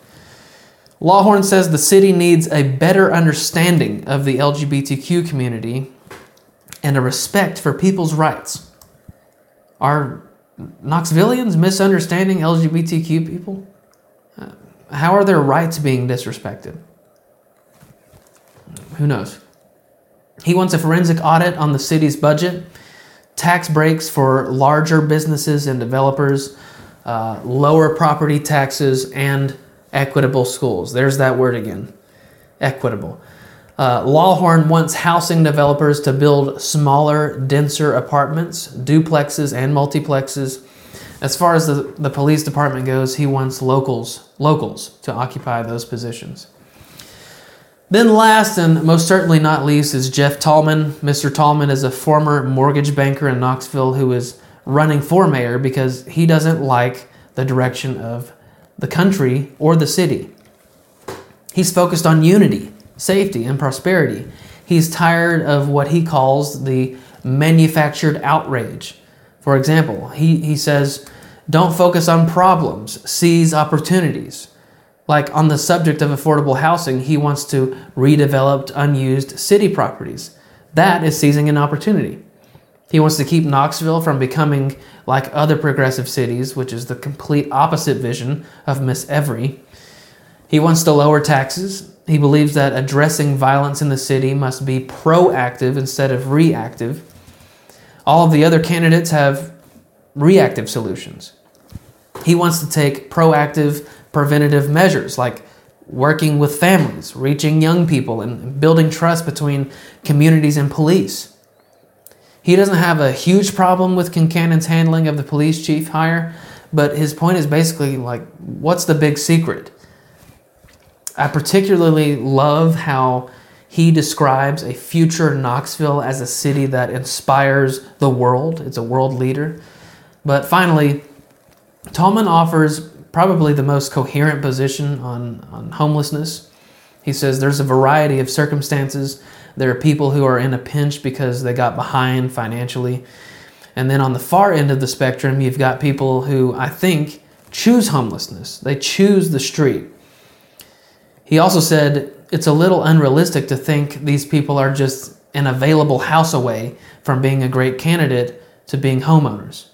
Lawhorn says the city needs a better understanding of the LGBTQ community and a respect for people's rights. Are Knoxvillians misunderstanding LGBTQ people? Uh, how are their rights being disrespected? Who knows? He wants a forensic audit on the city's budget, tax breaks for larger businesses and developers, uh, lower property taxes, and equitable schools. There's that word again equitable. Uh, Lawhorn wants housing developers to build smaller, denser apartments, duplexes, and multiplexes. As far as the, the police department goes, he wants locals locals to occupy those positions. Then, last and most certainly not least, is Jeff Talman. Mr. Talman is a former mortgage banker in Knoxville who is running for mayor because he doesn't like the direction of the country or the city. He's focused on unity safety, and prosperity. He's tired of what he calls the manufactured outrage. For example, he, he says, don't focus on problems, seize opportunities. Like on the subject of affordable housing, he wants to redevelop unused city properties. That is seizing an opportunity. He wants to keep Knoxville from becoming like other progressive cities, which is the complete opposite vision of Miss Every. He wants to lower taxes. He believes that addressing violence in the city must be proactive instead of reactive. All of the other candidates have reactive solutions. He wants to take proactive, preventative measures like working with families, reaching young people, and building trust between communities and police. He doesn't have a huge problem with Kincannon's handling of the police chief hire, but his point is basically like, what's the big secret? I particularly love how he describes a future Knoxville as a city that inspires the world. It's a world leader. But finally, Talman offers probably the most coherent position on, on homelessness. He says there's a variety of circumstances. There are people who are in a pinch because they got behind financially. And then on the far end of the spectrum, you've got people who I think choose homelessness. They choose the street. He also said it's a little unrealistic to think these people are just an available house away from being a great candidate to being homeowners.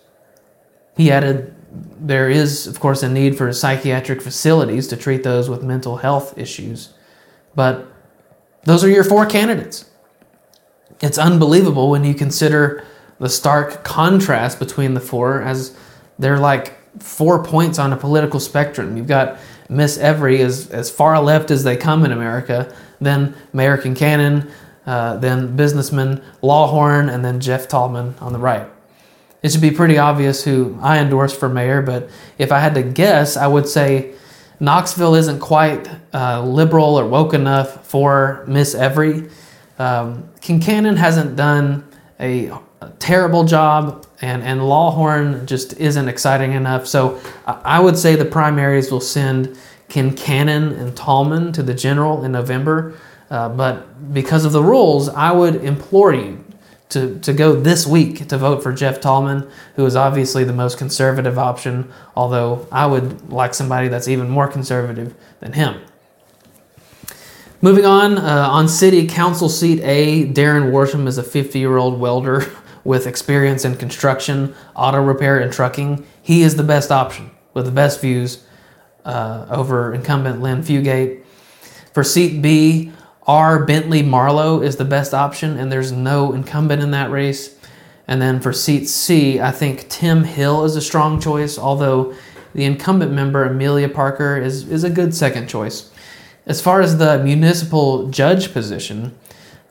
He added there is, of course, a need for psychiatric facilities to treat those with mental health issues, but those are your four candidates. It's unbelievable when you consider the stark contrast between the four, as they're like four points on a political spectrum. You've got Miss Every as, as far left as they come in America, then Mayor Kincannon, uh, then businessman Lawhorn, and then Jeff Talman on the right. It should be pretty obvious who I endorse for mayor, but if I had to guess, I would say Knoxville isn't quite uh, liberal or woke enough for Miss Every. Um, Kincannon hasn't done a, a, terrible job, and, and Lawhorn just isn't exciting enough. So I would say the primaries will send Kincannon and Talman to the general in November. Uh, but because of the rules, I would implore you to, to go this week to vote for Jeff Talman, who is obviously the most conservative option, although I would like somebody that's even more conservative than him. Moving on, uh, on City Council seat A, Darren Worsham is a 50 year old welder <laughs> with experience in construction, auto repair, and trucking. He is the best option with the best views uh, over incumbent Lynne Fugate. For seat B, R. Bentley Marlowe is the best option, and there's no incumbent in that race. And then for seat C, I think Tim Hill is a strong choice, although the incumbent member, Amelia Parker, is, is a good second choice. As far as the municipal judge position,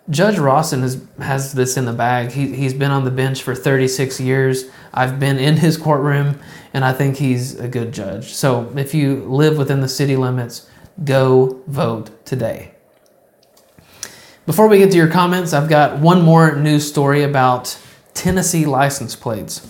Judge Rosson has, has this in the bag. He, he's been on the bench for 36 years. I've been in his courtroom, and I think he's a good judge. So if you live within the city limits, go vote today. Before we get to your comments, I've got one more news story about Tennessee license plates.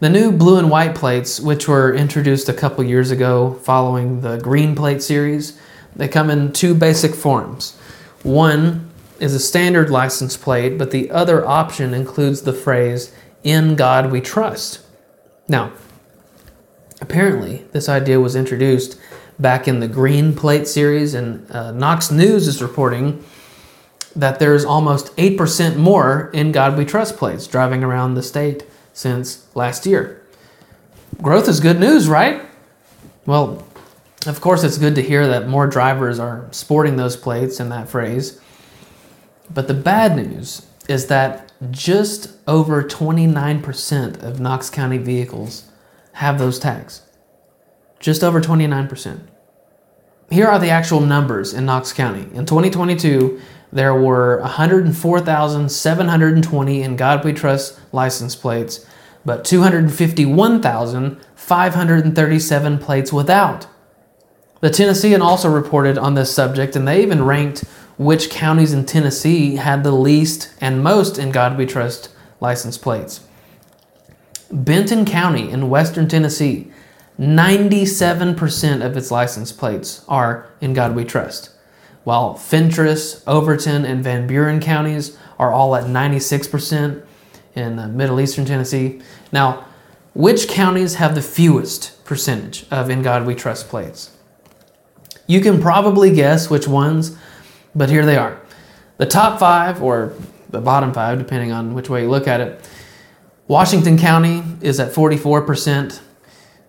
The new blue and white plates, which were introduced a couple years ago following the green plate series, they come in two basic forms. One is a standard license plate, but the other option includes the phrase, In God We Trust. Now, apparently, this idea was introduced back in the green plate series, and uh, Knox News is reporting that there's almost 8% more In God We Trust plates driving around the state since last year. Growth is good news, right? Well, of course, it's good to hear that more drivers are sporting those plates and that phrase. But the bad news is that just over 29% of Knox County vehicles have those tags. Just over 29%. Here are the actual numbers in Knox County. In 2022, there were 104,720 in God We Trust license plates, but 251,537 plates without. The Tennessean also reported on this subject, and they even ranked which counties in Tennessee had the least and most in God We Trust license plates. Benton County in western Tennessee, 97% of its license plates are in God We Trust, while Fentress, Overton, and Van Buren counties are all at 96% in uh, Middle Eastern Tennessee. Now, which counties have the fewest percentage of In God We Trust plates? You can probably guess which ones but here they are. The top five, or the bottom five, depending on which way you look at it. Washington County is at 44%.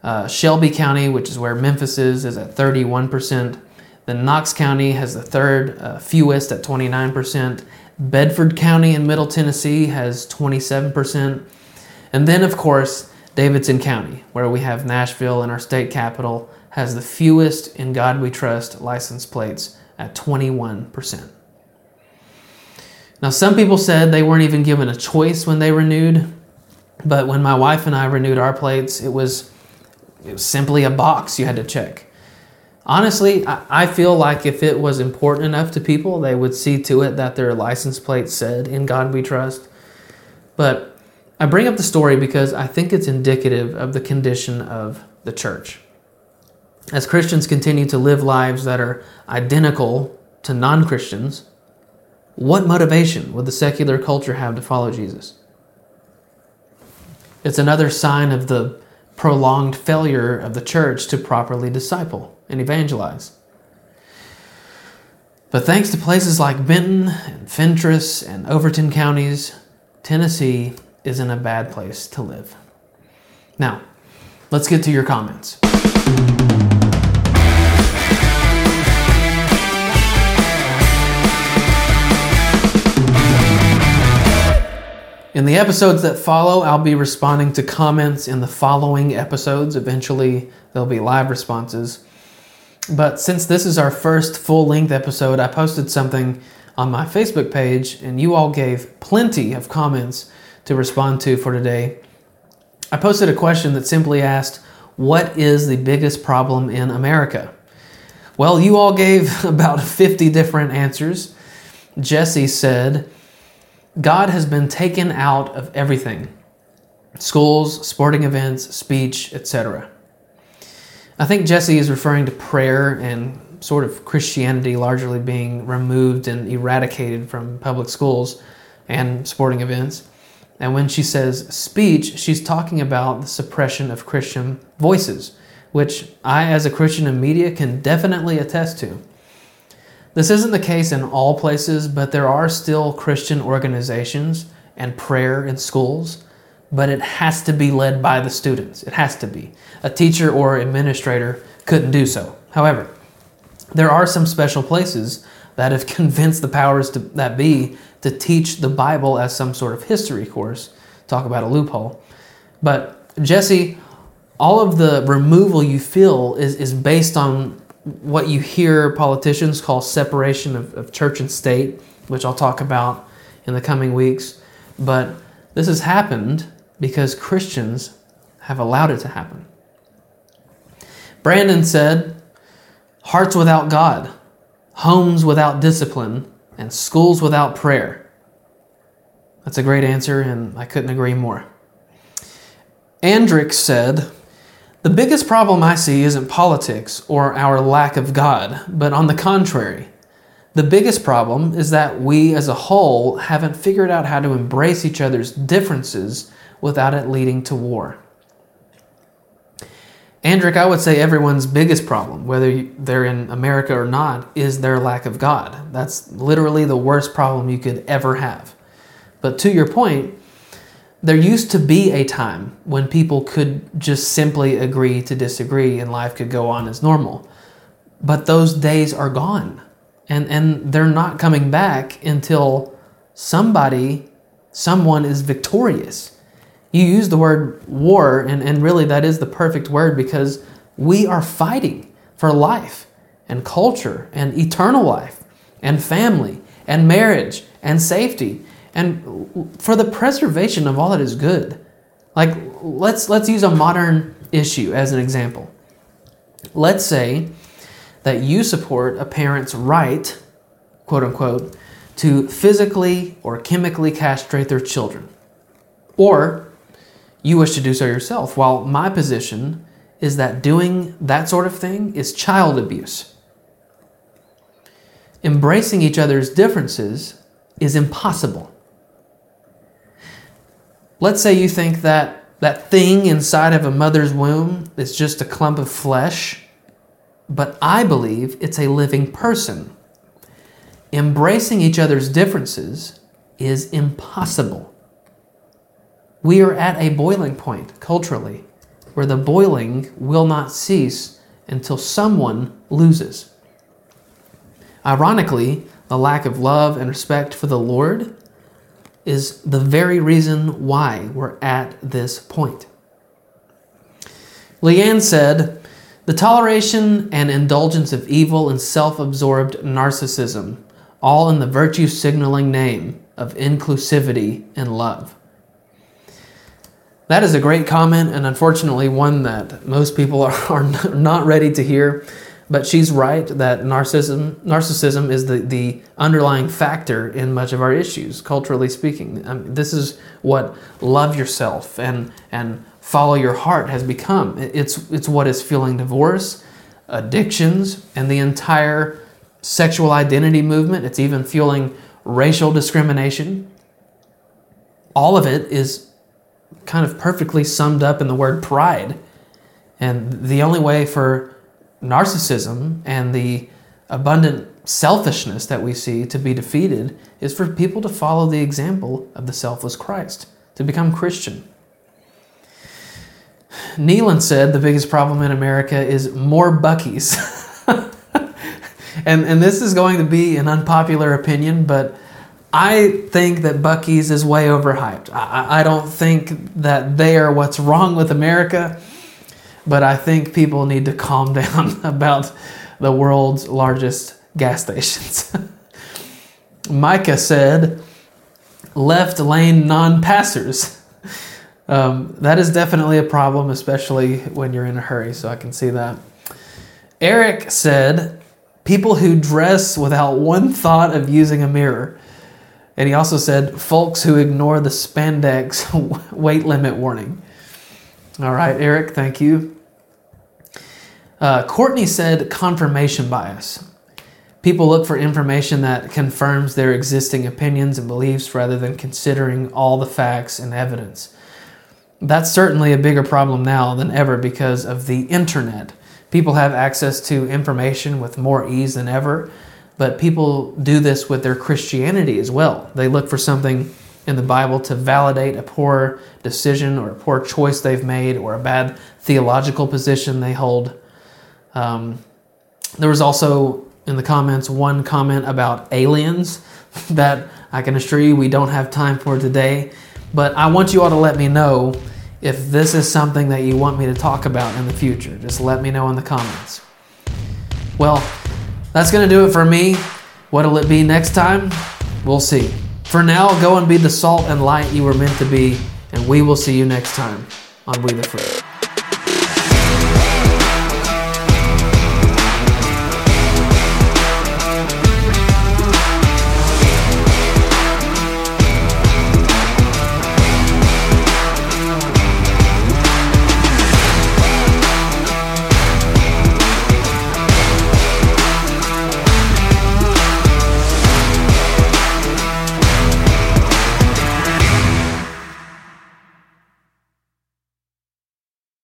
Uh, Shelby County, which is where Memphis is, is at 31%. Then Knox County has the third uh, fewest at 29%. Bedford County in Middle Tennessee has 27%. And then, of course, Davidson County, where we have Nashville and our state capital, has the fewest in God We Trust license plates at 21%. Now, some people said they weren't even given a choice when they renewed, but when my wife and I renewed our plates, it was, it was simply a box you had to check. Honestly, I feel like if it was important enough to people, they would see to it that their license plate said, In God we trust. But I bring up the story because I think it's indicative of the condition of the church. As Christians continue to live lives that are identical to non Christians, what motivation would the secular culture have to follow Jesus? It's another sign of the prolonged failure of the church to properly disciple and evangelize. But thanks to places like Benton and Fentress and Overton counties, Tennessee isn't a bad place to live. Now, let's get to your comments. In the episodes that follow, I'll be responding to comments in the following episodes. Eventually, there'll be live responses. But since this is our first full length episode, I posted something on my Facebook page, and you all gave plenty of comments to respond to for today. I posted a question that simply asked, What is the biggest problem in America? Well, you all gave <laughs> about 50 different answers. Jesse said, God has been taken out of everything schools, sporting events, speech, etc. I think Jesse is referring to prayer and sort of Christianity largely being removed and eradicated from public schools. and sporting events. And when she says speech, she's talking about the suppression of Christian voices, which I, as a Christian in media, can definitely attest to. This isn't the case in all places, but there are still Christian organizations and prayer in schools, but it has to be led by the students. It has to be. A teacher or administrator couldn't do so. However, there are some special places that have <laughs> convinced the powers to, that be to teach the Bible as some sort of history course. Talk about a loophole. But Jesse, all of the removal you feel is, is based on what you hear politicians call separation of, of church and state, which I'll talk about in the coming weeks. But this has happened because Christians have allowed it to happen. Brandon said, Hearts without God, homes without discipline, and schools without prayer. That's a great answer, and I couldn't agree more. Andrick said, The biggest problem I see isn't politics or our lack of God, but on the contrary, the biggest problem is that we as a whole haven't figured out how to embrace each other's differences without it leading to war. Andrick, I would say everyone's biggest problem, whether they're in America or not, is their lack of God. That's literally the worst problem you could ever have. But to your point, there used to be a time when people could just simply agree to disagree and life could go on as normal. But those days are gone. And, and they're not coming back until somebody, someone is victorious you use the word war, and, and really that is the perfect word because we are fighting for life and culture and eternal life and family and marriage and safety and for the preservation of all that is good. Like let's let's use a modern issue as an example. Let's say that you support a parent's right, quote unquote, to physically or chemically castrate their children. Or you wish to do so yourself. While my position is that doing that sort of thing is child abuse. Embracing each other's differences is impossible. Let's say you think that that thing inside of a mother's womb is just a clump of flesh, but I believe it's a living person. Embracing each other's differences is impossible. We are at a boiling point culturally where the boiling will not cease until someone loses. Ironically, the lack of love and respect for the Lord is the very reason why we're at this point. Leanne said, The toleration and indulgence of evil and self absorbed narcissism, all in the virtue signaling name of inclusivity and love. That is a great comment, and unfortunately, one that most people <laughs> are, are not ready to hear. But she's right that narcissism, narcissism is the, the underlying factor in much of our issues, culturally speaking. I mean, this is what love yourself and, and follow your heart has become. It's, it's what is fueling divorce, addictions, and the entire sexual identity movement. It's even fueling racial discrimination. All of it is kind of perfectly summed up in the word pride. And the only way for narcissism and the abundant selfishness that we see to be defeated is for people to follow the example of the selfless Christ, to become Christian. Neelan said the biggest problem in America is more Buc-ee's. <laughs> and, and this is going to be an unpopular opinion, but I think that Buc-ee's is way overhyped. I, I don't think that they are what's wrong with America, but I think people need to calm <laughs> down about the world's largest gas stations. <laughs> Micah said, left lane non passers. Um, that is definitely a problem, especially when you're in a hurry, so I can see that. Eric said, people who dress without one thought of using a mirror. And he also said, folks who ignore the spandex <laughs> weight limit warning. All right, Eric, thank you. Uh, Courtney said confirmation bias. People look for information that confirms their existing opinions and beliefs rather than considering all the facts and evidence. That's certainly a bigger problem now than ever because of the internet. People have access to information with more ease than ever, but people do this with their Christianity as well. They look for something in the Bible to validate a poor decision or a poor choice they've made or a bad theological position they hold. Um, there was also in the comments one comment about aliens <laughs> that I can assure you we don't have time for today. But I want you all to let me know if this is something that you want me to talk about in the future. Just let me know in the comments. Well, that's going to do it for me. What'll it be next time? We'll see. For now, go and be the salt and light you were meant to be, and we will see you next time on We the Free.